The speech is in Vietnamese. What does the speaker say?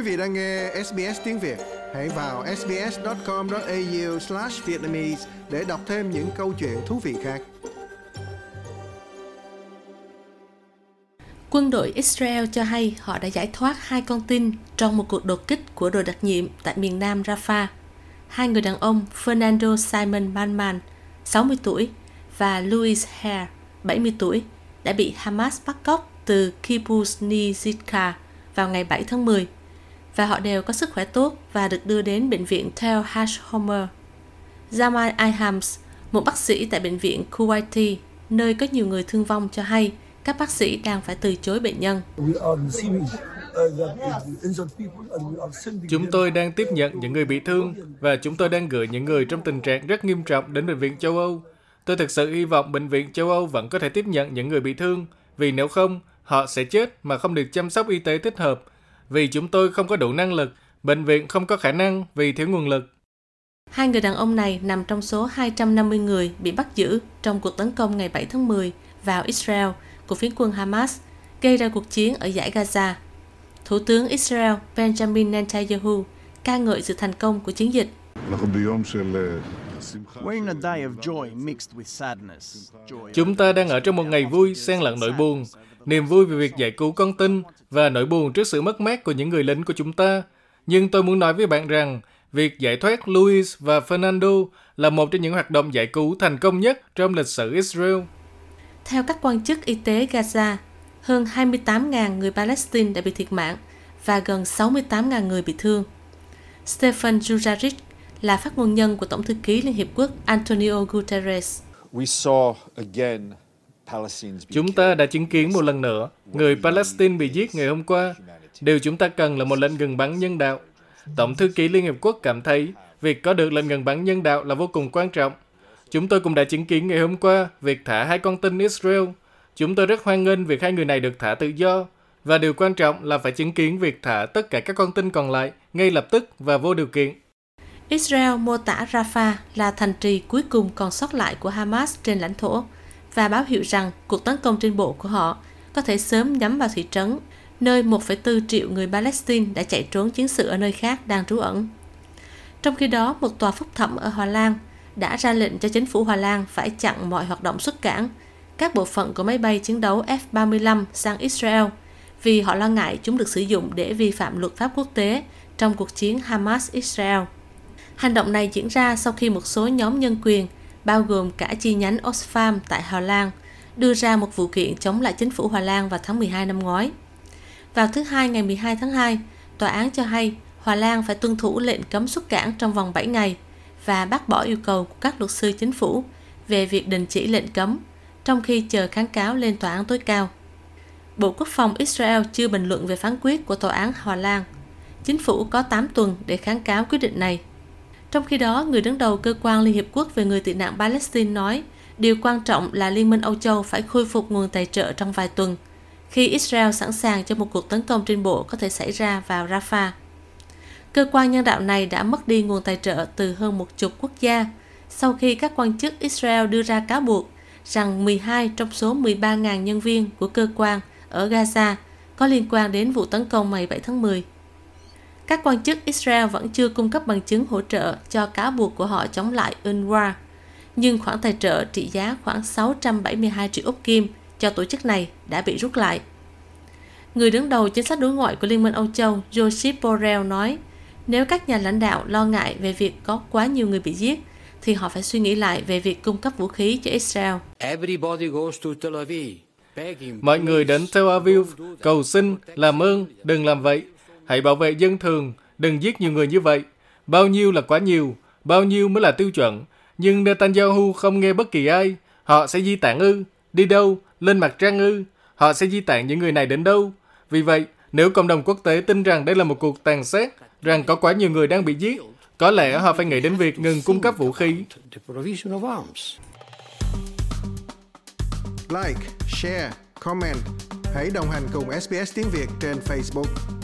Quý vị đang nghe SBS tiếng Việt, hãy vào sbs.com.au/vietnamese để đọc thêm những câu chuyện thú vị khác. Quân đội Israel cho hay họ đã giải thoát hai con tin trong một cuộc đột kích của đội đặc nhiệm tại miền nam Rafah. Hai người đàn ông Fernando Simon Banman, 60 tuổi, và Louis Hare, 70 tuổi, đã bị Hamas bắt cóc từ Kibbutz Nizika vào ngày 7 tháng 10 và họ đều có sức khỏe tốt và được đưa đến bệnh viện Tel Hashomer. Jamal Ihams, một bác sĩ tại bệnh viện Kuwaiti, nơi có nhiều người thương vong cho hay các bác sĩ đang phải từ chối bệnh nhân. Chúng tôi đang tiếp nhận những người bị thương và chúng tôi đang gửi những người trong tình trạng rất nghiêm trọng đến Bệnh viện châu Âu. Tôi thực sự hy vọng Bệnh viện châu Âu vẫn có thể tiếp nhận những người bị thương, vì nếu không, họ sẽ chết mà không được chăm sóc y tế thích hợp vì chúng tôi không có đủ năng lực, bệnh viện không có khả năng vì thiếu nguồn lực. Hai người đàn ông này nằm trong số 250 người bị bắt giữ trong cuộc tấn công ngày 7 tháng 10 vào Israel của phiến quân Hamas, gây ra cuộc chiến ở giải Gaza. Thủ tướng Israel Benjamin Netanyahu ca ngợi sự thành công của chiến dịch. Chúng ta đang ở trong một ngày vui xen lẫn nỗi buồn niềm vui về việc giải cứu con tin và nỗi buồn trước sự mất mát của những người lính của chúng ta. Nhưng tôi muốn nói với bạn rằng, việc giải thoát Luis và Fernando là một trong những hoạt động giải cứu thành công nhất trong lịch sử Israel. Theo các quan chức y tế Gaza, hơn 28.000 người Palestine đã bị thiệt mạng và gần 68.000 người bị thương. Stephen Dujarric là phát ngôn nhân của Tổng thư ký Liên Hiệp Quốc Antonio Guterres. We saw again Chúng ta đã chứng kiến một lần nữa người Palestine bị giết ngày hôm qua. Điều chúng ta cần là một lệnh ngừng bắn nhân đạo. Tổng thư ký Liên Hiệp Quốc cảm thấy việc có được lệnh ngừng bắn nhân đạo là vô cùng quan trọng. Chúng tôi cũng đã chứng kiến ngày hôm qua việc thả hai con tin Israel. Chúng tôi rất hoan nghênh việc hai người này được thả tự do. Và điều quan trọng là phải chứng kiến việc thả tất cả các con tin còn lại ngay lập tức và vô điều kiện. Israel mô tả Rafah là thành trì cuối cùng còn sót lại của Hamas trên lãnh thổ và báo hiệu rằng cuộc tấn công trên bộ của họ có thể sớm nhắm vào thị trấn, nơi 1,4 triệu người Palestine đã chạy trốn chiến sự ở nơi khác đang trú ẩn. Trong khi đó, một tòa phúc thẩm ở Hòa Lan đã ra lệnh cho chính phủ Hòa Lan phải chặn mọi hoạt động xuất cảng các bộ phận của máy bay chiến đấu F-35 sang Israel vì họ lo ngại chúng được sử dụng để vi phạm luật pháp quốc tế trong cuộc chiến Hamas-Israel. Hành động này diễn ra sau khi một số nhóm nhân quyền bao gồm cả chi nhánh Oxfam tại Hà Lan, đưa ra một vụ kiện chống lại chính phủ Hà Lan vào tháng 12 năm ngoái. Vào thứ Hai ngày 12 tháng 2, tòa án cho hay Hà Lan phải tuân thủ lệnh cấm xuất cảng trong vòng 7 ngày và bác bỏ yêu cầu của các luật sư chính phủ về việc đình chỉ lệnh cấm, trong khi chờ kháng cáo lên tòa án tối cao. Bộ Quốc phòng Israel chưa bình luận về phán quyết của tòa án Hà Lan. Chính phủ có 8 tuần để kháng cáo quyết định này. Trong khi đó, người đứng đầu cơ quan Liên Hiệp Quốc về người tị nạn Palestine nói, điều quan trọng là Liên minh Âu Châu phải khôi phục nguồn tài trợ trong vài tuần, khi Israel sẵn sàng cho một cuộc tấn công trên bộ có thể xảy ra vào Rafah. Cơ quan nhân đạo này đã mất đi nguồn tài trợ từ hơn một chục quốc gia sau khi các quan chức Israel đưa ra cáo buộc rằng 12 trong số 13.000 nhân viên của cơ quan ở Gaza có liên quan đến vụ tấn công ngày 7 tháng 10. Các quan chức Israel vẫn chưa cung cấp bằng chứng hỗ trợ cho cáo buộc của họ chống lại UNRWA, nhưng khoản tài trợ trị giá khoảng 672 triệu Úc Kim cho tổ chức này đã bị rút lại. Người đứng đầu chính sách đối ngoại của Liên minh Âu Châu Joseph Borrell nói, nếu các nhà lãnh đạo lo ngại về việc có quá nhiều người bị giết, thì họ phải suy nghĩ lại về việc cung cấp vũ khí cho Israel. Mọi người đến Tel Aviv cầu xin, làm ơn, đừng làm vậy. Hãy bảo vệ dân thường, đừng giết nhiều người như vậy. Bao nhiêu là quá nhiều, bao nhiêu mới là tiêu chuẩn. Nhưng Netanyahu không nghe bất kỳ ai. Họ sẽ di tản ư? Đi đâu? Lên mặt trăng ư? Họ sẽ di tản những người này đến đâu? Vì vậy, nếu cộng đồng quốc tế tin rằng đây là một cuộc tàn sát, rằng có quá nhiều người đang bị giết, có lẽ họ phải nghĩ đến việc ngừng cung cấp vũ khí. Like, share, comment. Hãy đồng hành cùng SBS tiếng Việt trên Facebook.